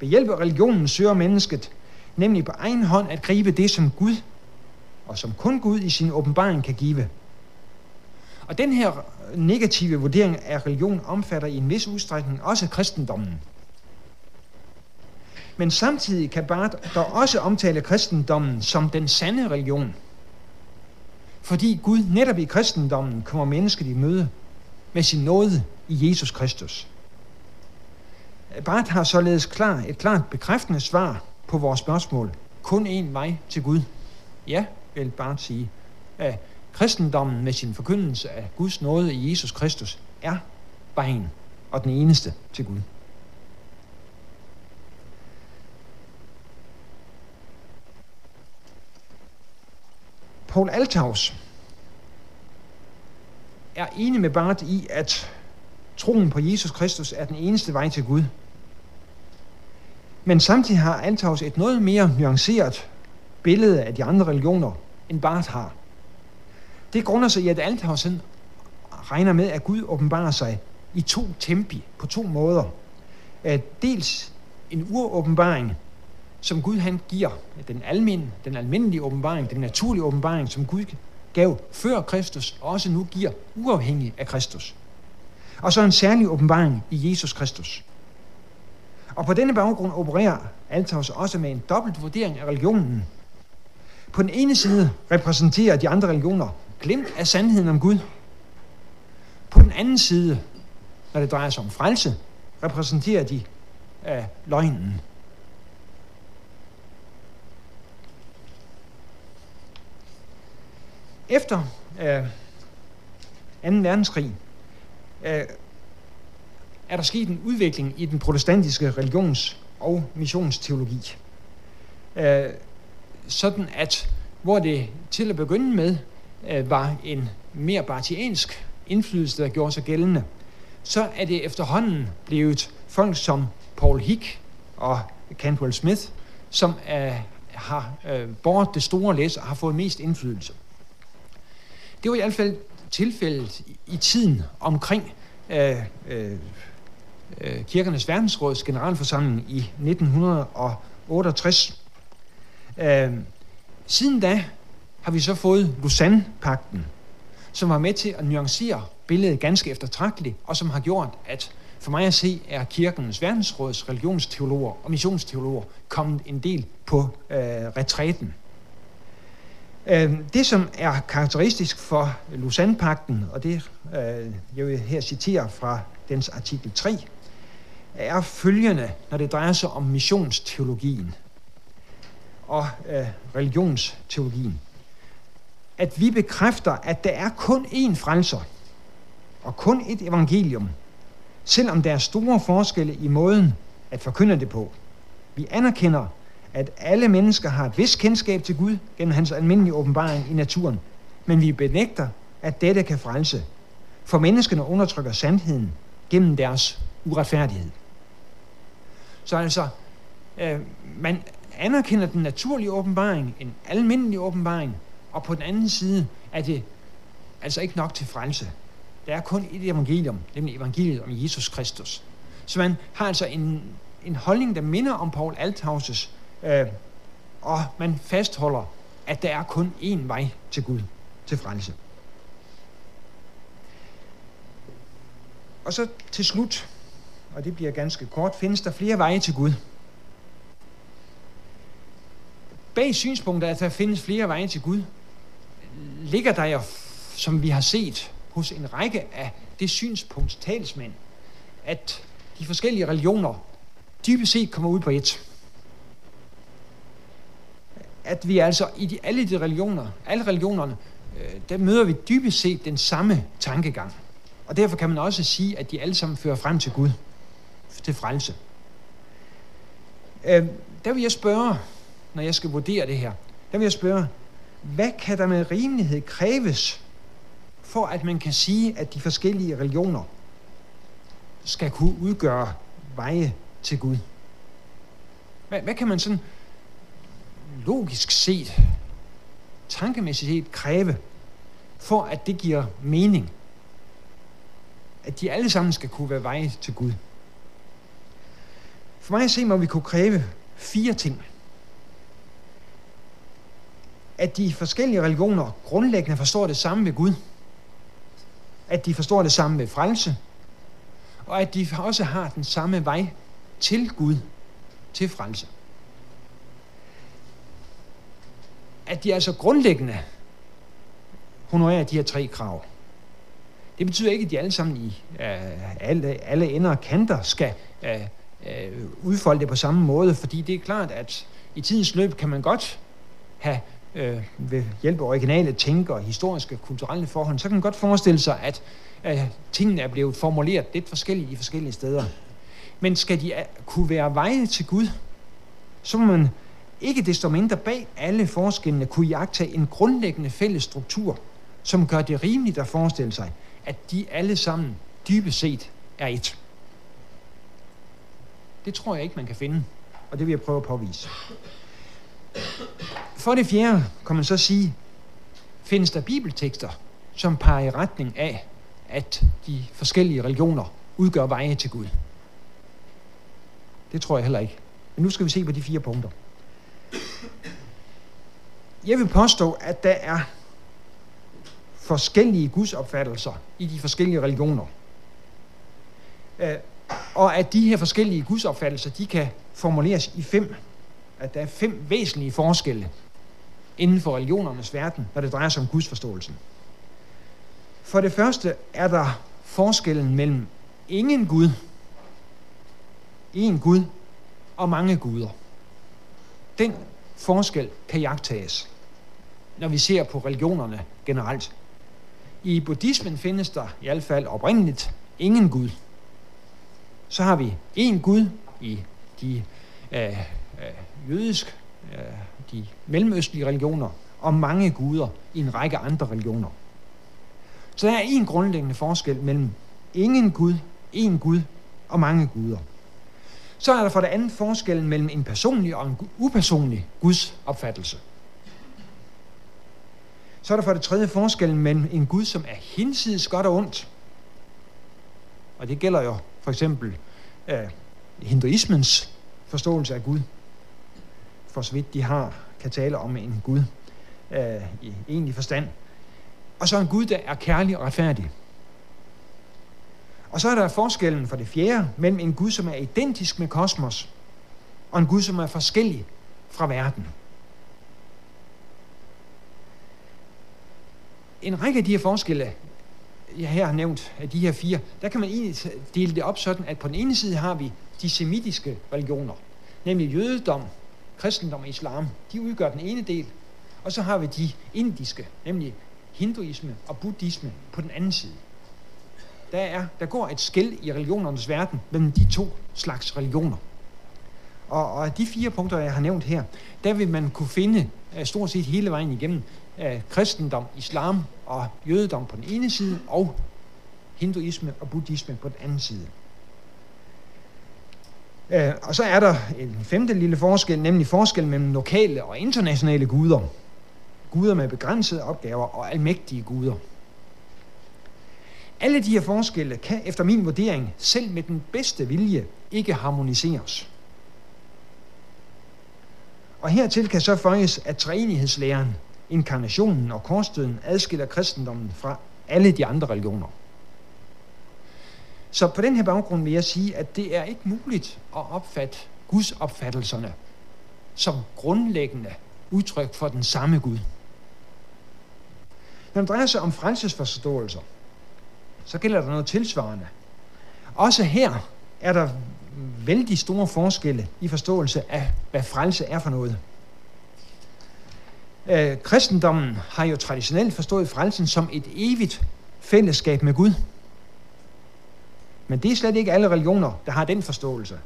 A: Ved hjælp af religionen søger mennesket nemlig på egen hånd at gribe det, som Gud, og som kun Gud i sin åbenbaring kan give. Og den her negative vurdering af religion omfatter i en vis udstrækning også kristendommen. Men samtidig kan Barth der også omtale kristendommen som den sande religion. Fordi Gud netop i kristendommen kommer mennesket i møde med sin nåde i Jesus Kristus. Barth har således klar, et klart bekræftende svar på vores spørgsmål. Kun én vej til Gud. Ja, vil Barth sige. At kristendommen med sin forkyndelse af Guds nåde i Jesus Kristus er vejen og den eneste til Gud. Paul Althaus er enig med Barth i, at troen på Jesus Kristus er den eneste vej til Gud. Men samtidig har Althaus et noget mere nuanceret billede af de andre religioner, end Barth har. Det grunder sig i, at Althaus regner med, at Gud åbenbarer sig i to tempi, på to måder. At Dels en uråbenbaring, som Gud han giver, den, almen, den almindelige åbenbaring, den naturlige åbenbaring, som Gud gav før Kristus, og også nu giver uafhængig af Kristus. Og så en særlig åbenbaring i Jesus Kristus. Og på denne baggrund opererer Althaus også med en dobbelt vurdering af religionen. På den ene side repræsenterer de andre religioner glimt af sandheden om Gud. På den anden side, når det drejer sig om frelse, repræsenterer de af løgnen. Efter øh, 2. verdenskrig øh, er der sket en udvikling i den protestantiske religions- og missionsteologi. Øh, sådan at, hvor det til at begynde med øh, var en mere bartiansk indflydelse, der gjorde sig gældende, så er det efterhånden blevet folk som Paul Hick og Cantwell Smith, som øh, har øh, båret det store læs og har fået mest indflydelse. Det var i hvert fald tilfældet i tiden omkring øh, øh, øh, Kirkernes Verdensråds generalforsamling i 1968. Øh, siden da har vi så fået Lausanne-pakten, som var med til at nuancere billedet ganske eftertragteligt, og som har gjort, at for mig at se, er kirkens verdensråds religionsteologer og missionsteologer kommet en del på øh, retræten. Øh, det, som er karakteristisk for Lausanne-pakten, og det øh, jeg vil her citere fra dens artikel 3, er følgende, når det drejer sig om missionsteologien og øh, religionsteologien. At vi bekræfter, at der er kun én frelser og kun et evangelium, selvom der er store forskelle i måden at forkynde det på. Vi anerkender, at alle mennesker har et vis kendskab til Gud gennem hans almindelige åbenbaring i naturen, men vi benægter, at dette kan frelse, for menneskene undertrykker sandheden gennem deres uretfærdighed. Så altså, øh, man anerkender den naturlige åbenbaring, en almindelig åbenbaring, og på den anden side er det altså ikke nok til frelse. Der er kun et evangelium, nemlig evangeliet om Jesus Kristus. Så man har altså en, en holdning, der minder om Paul Althauses, øh, og man fastholder, at der er kun én vej til Gud, til frelse. Og så til slut, og det bliver ganske kort, findes der flere veje til Gud. Bag synspunktet, at der findes flere veje til Gud, ligger der jo, som vi har set hos en række af det synspunkts talsmænd, at de forskellige religioner dybest set kommer ud på et. At vi altså i de, alle de religioner, alle religionerne, øh, der møder vi dybest set den samme tankegang. Og derfor kan man også sige, at de alle sammen fører frem til Gud, til frelse. Øh, der vil jeg spørge, når jeg skal vurdere det her, der vil jeg spørge, hvad kan der med rimelighed kræves, for at man kan sige, at de forskellige religioner skal kunne udgøre veje til Gud? Hvad, hvad kan man sådan logisk set, tankemæssigt set kræve, for at det giver mening? At de alle sammen skal kunne være veje til Gud. For mig at se må vi kunne kræve fire ting at de forskellige religioner grundlæggende forstår det samme ved Gud. At de forstår det samme ved frelse. Og at de også har den samme vej til Gud, til frelse. At de altså grundlæggende honorerer de her tre krav. Det betyder ikke, at de alle sammen i øh, alle, alle ender og kanter skal øh, øh, udfolde det på samme måde, fordi det er klart, at i tidens løb kan man godt have øh, ved hjælp af originale tænker, historiske, kulturelle forhold, så kan man godt forestille sig, at øh, tingene er blevet formuleret lidt forskelligt i forskellige steder. Men skal de øh, kunne være veje til Gud, så må man ikke desto mindre bag alle forskellene kunne jagtage en grundlæggende fælles struktur, som gør det rimeligt at forestille sig, at de alle sammen dybest set er et. Det tror jeg ikke, man kan finde, og det vil jeg prøve at påvise. For det fjerde kan man så sige, findes der bibeltekster, som peger i retning af, at de forskellige religioner udgør veje til Gud. Det tror jeg heller ikke. Men nu skal vi se på de fire punkter. Jeg vil påstå, at der er forskellige gudsopfattelser i de forskellige religioner. Øh, og at de her forskellige gudsopfattelser, de kan formuleres i fem at der er fem væsentlige forskelle inden for religionernes verden, når det drejer sig om gudsforståelsen. For det første er der forskellen mellem ingen Gud, en Gud og mange guder. Den forskel kan jagtages, når vi ser på religionerne generelt. I buddhismen findes der i hvert fald oprindeligt ingen Gud. Så har vi en Gud i de øh, øh, jødisk, øh, de mellemøstlige religioner, og mange guder i en række andre religioner. Så der er en grundlæggende forskel mellem ingen Gud, en Gud og mange guder. Så er der for det andet forskellen mellem en personlig og en upersonlig Guds opfattelse. Så er der for det tredje forskellen mellem en Gud, som er hinsides godt og ondt. Og det gælder jo for eksempel øh, hinduismens forståelse af Gud for så vidt de har, kan tale om en Gud øh, i egentlig forstand. Og så en Gud, der er kærlig og retfærdig. Og så er der forskellen for det fjerde mellem en Gud, som er identisk med kosmos, og en Gud, som er forskellig fra verden. En række af de her forskelle, jeg her har nævnt, af de her fire, der kan man egentlig dele det op sådan, at på den ene side har vi de semitiske religioner, nemlig jødedom, kristendom og islam. De udgør den ene del, og så har vi de indiske, nemlig hinduisme og buddhisme på den anden side. Der, er, der går et skæld i religionernes verden mellem de to slags religioner. Og, og de fire punkter, jeg har nævnt her, der vil man kunne finde øh, stort set hele vejen igennem af kristendom, islam og jødedom på den ene side, og hinduisme og buddhisme på den anden side. Øh, og så er der en femte lille forskel, nemlig forskel mellem lokale og internationale guder. Guder med begrænsede opgaver og almægtige guder. Alle de her forskelle kan efter min vurdering selv med den bedste vilje ikke harmoniseres. Og hertil kan så føjes, at træenighedslæren, inkarnationen og korsdøden adskiller kristendommen fra alle de andre religioner. Så på den her baggrund vil jeg sige, at det er ikke muligt at opfatte Guds opfattelserne som grundlæggende udtryk for den samme Gud. Når det drejer sig om frelsesforståelser, så gælder der noget tilsvarende. Også her er der vældig store forskelle i forståelse af, hvad frelse er for noget. Øh, kristendommen har jo traditionelt forstået frelsen som et evigt fællesskab med Gud. Men det er slet ikke alle religioner, der har den forståelse.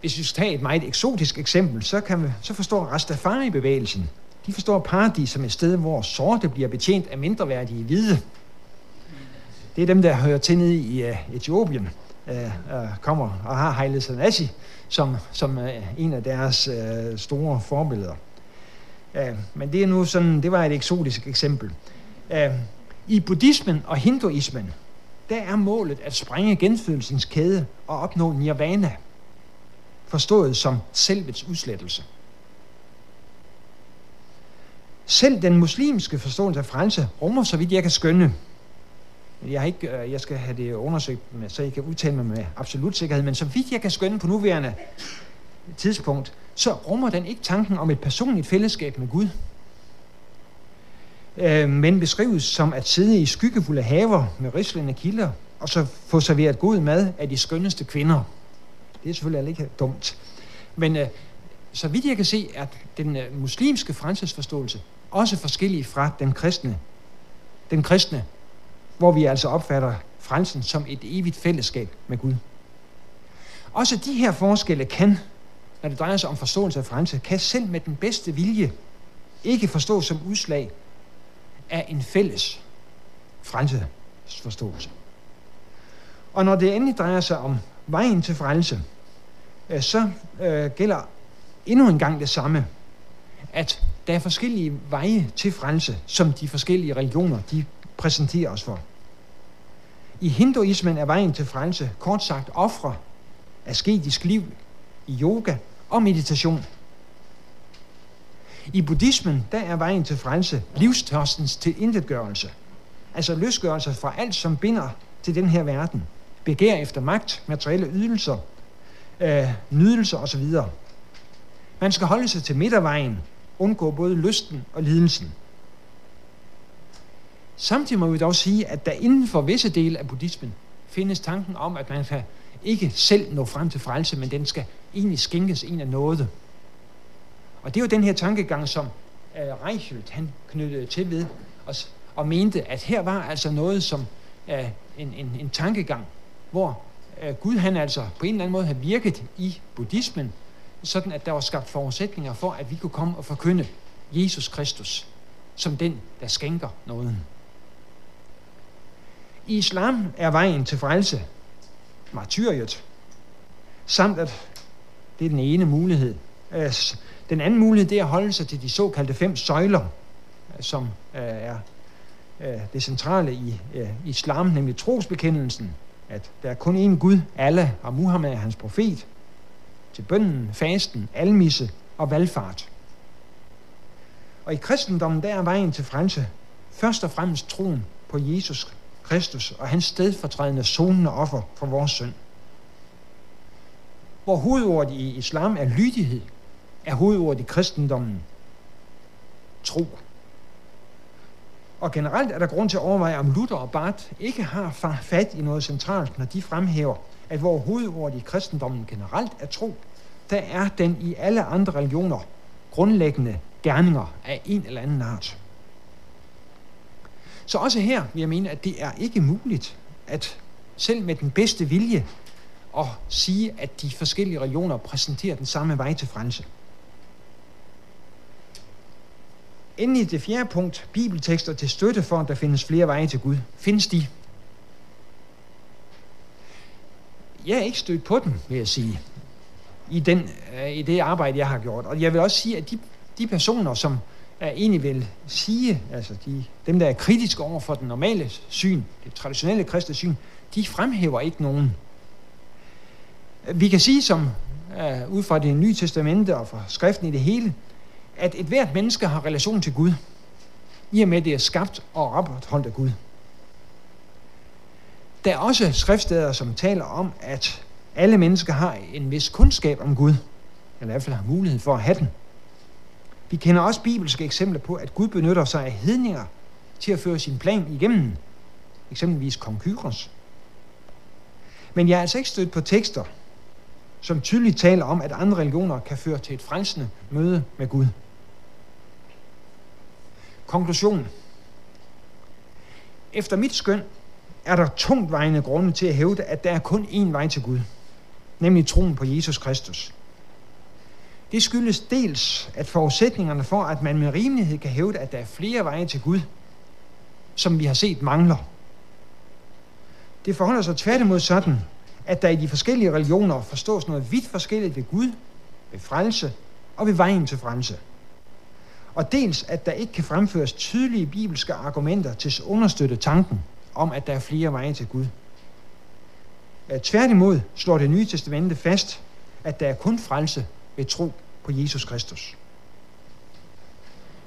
A: Hvis vi skal tage et meget eksotisk eksempel, så, kan vi, så forstår Rastafari-bevægelsen, de forstår paradis som et sted, hvor sorte bliver betjent af mindreværdige hvide. Det er dem, der hører til nede i uh, Etiopien, uh, uh, kommer og har Haile Selassie som, som uh, en af deres uh, store forbilleder. Øh, men det er nu sådan, det var et eksotisk eksempel. Øh, I buddhismen og hinduismen, der er målet at sprænge genfødelsens kæde og opnå nirvana, forstået som selvets udslettelse. Selv den muslimske forståelse af frelse rummer, så vidt jeg kan skønne, jeg, har ikke, øh, jeg skal have det undersøgt, så jeg kan udtale mig med absolut sikkerhed, men så vidt jeg kan skønne på nuværende tidspunkt, så rummer den ikke tanken om et personligt fællesskab med Gud, øh, men beskrives som at sidde i skyggefulde haver med rislende kilder, og så få serveret god mad af de skønneste kvinder. Det er selvfølgelig ikke dumt. Men øh, så vidt jeg kan se, at den øh, muslimske fremtidsforståelse også forskellig fra den kristne. Den kristne, hvor vi altså opfatter frelsen som et evigt fællesskab med Gud. Også de her forskelle kan, når det drejer sig om forståelse af frelse, kan selv med den bedste vilje ikke forstås som udslag af en fælles forståelse. Og når det endelig drejer sig om vejen til frelse, øh, så øh, gælder endnu en gang det samme, at der er forskellige veje til frelse, som de forskellige religioner de præsenterer os for. I hinduismen er vejen til frelse kort sagt ofre, asketisk liv, yoga og meditation. I buddhismen der er vejen til frelse livstørstens til intetgørelse, altså løsgørelse fra alt, som binder til den her verden. Begær efter magt, materielle ydelser, øh, nydelser osv. Man skal holde sig til midtervejen, undgå både lysten og lidelsen. Samtidig må vi dog sige, at der inden for visse dele af buddhismen findes tanken om, at man kan ikke selv nå frem til frelse, men den skal egentlig skænkes en af noget. Og det er jo den her tankegang, som uh, Reichelt han knyttede til ved og, og mente, at her var altså noget som uh, en, en, en tankegang, hvor uh, Gud han altså på en eller anden måde har virket i buddhismen, sådan at der var skabt forudsætninger for, at vi kunne komme og forkynde Jesus Kristus som den, der skænker nåden. I islam er vejen til frelse martyriet, samt at det er den ene mulighed. Øh, den anden mulighed det er at holde sig til de såkaldte fem søjler, øh, som øh, er det centrale i islam, nemlig trosbekendelsen, at der er kun én Gud, Allah, og Muhammed er hans profet, til bønden, fasten, almisse og valgfart. Og i kristendommen, der er vejen til frelse først og fremmest troen på Jesus Kristus og hans stedfortrædende sonende offer for vores synd. Hvor hovedordet i islam er lydighed, er hovedordet i kristendommen tro. Og generelt er der grund til at overveje, om Luther og Barth ikke har fat i noget centralt, når de fremhæver, at hvor hovedordet i kristendommen generelt er tro, der er den i alle andre religioner grundlæggende gerninger af en eller anden art. Så også her vil jeg mene, at det er ikke muligt at selv med den bedste vilje at sige, at de forskellige regioner præsenterer den samme vej til frelse. Endelig det fjerde punkt, bibeltekster til støtte for, at der findes flere veje til Gud. Findes de? Jeg er ikke stødt på dem, vil jeg sige, i, den, øh, i det arbejde, jeg har gjort. Og jeg vil også sige, at de, de personer, som er egentlig vil sige, altså de, dem, der er kritiske over for den normale syn, det traditionelle kristne syn, de fremhæver ikke nogen. Vi kan sige, som uh, ud fra det nye testamente og fra skriften i det hele, at et hvert menneske har relation til Gud, i og med det er skabt og opretholdt af Gud. Der er også skriftsteder, som taler om, at alle mennesker har en vis kundskab om Gud, eller i hvert fald har mulighed for at have den. Vi kender også bibelske eksempler på, at Gud benytter sig af hedninger til at føre sin plan igennem, eksempelvis kong Kyros. Men jeg er altså ikke stødt på tekster, som tydeligt taler om, at andre religioner kan føre til et frelsende møde med Gud. Konklusion. Efter mit skøn er der tungt vejende grunde til at hævde, at der er kun én vej til Gud, nemlig troen på Jesus Kristus. Det skyldes dels, at forudsætningerne for, at man med rimelighed kan hævde, at der er flere veje til Gud, som vi har set mangler. Det forholder sig tværtimod sådan, at der i de forskellige religioner forstås noget vidt forskelligt ved Gud, ved frelse og ved vejen til frelse. Og dels, at der ikke kan fremføres tydelige bibelske argumenter til at understøtte tanken om, at der er flere veje til Gud. Tværtimod slår det nye testamente fast, at der er kun frelse ved tro på Jesus Kristus.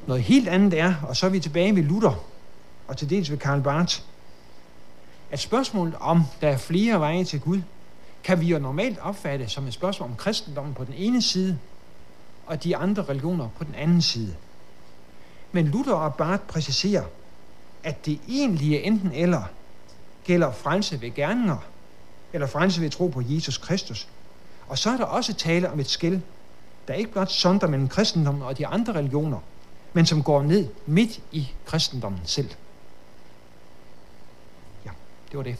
A: Noget helt andet er, og så er vi tilbage ved Luther, og til dels ved Karl Barth, at spørgsmålet om, der er flere veje til Gud, kan vi jo normalt opfatte som et spørgsmål om kristendommen på den ene side, og de andre religioner på den anden side. Men Luther og Barth præciserer, at det egentlige enten eller gælder frelse ved gerninger, eller frelse ved tro på Jesus Kristus. Og så er der også tale om et skæld, der ikke blot sonder mellem kristendommen og de andre religioner, men som går ned midt i kristendommen selv. Ja, det var det.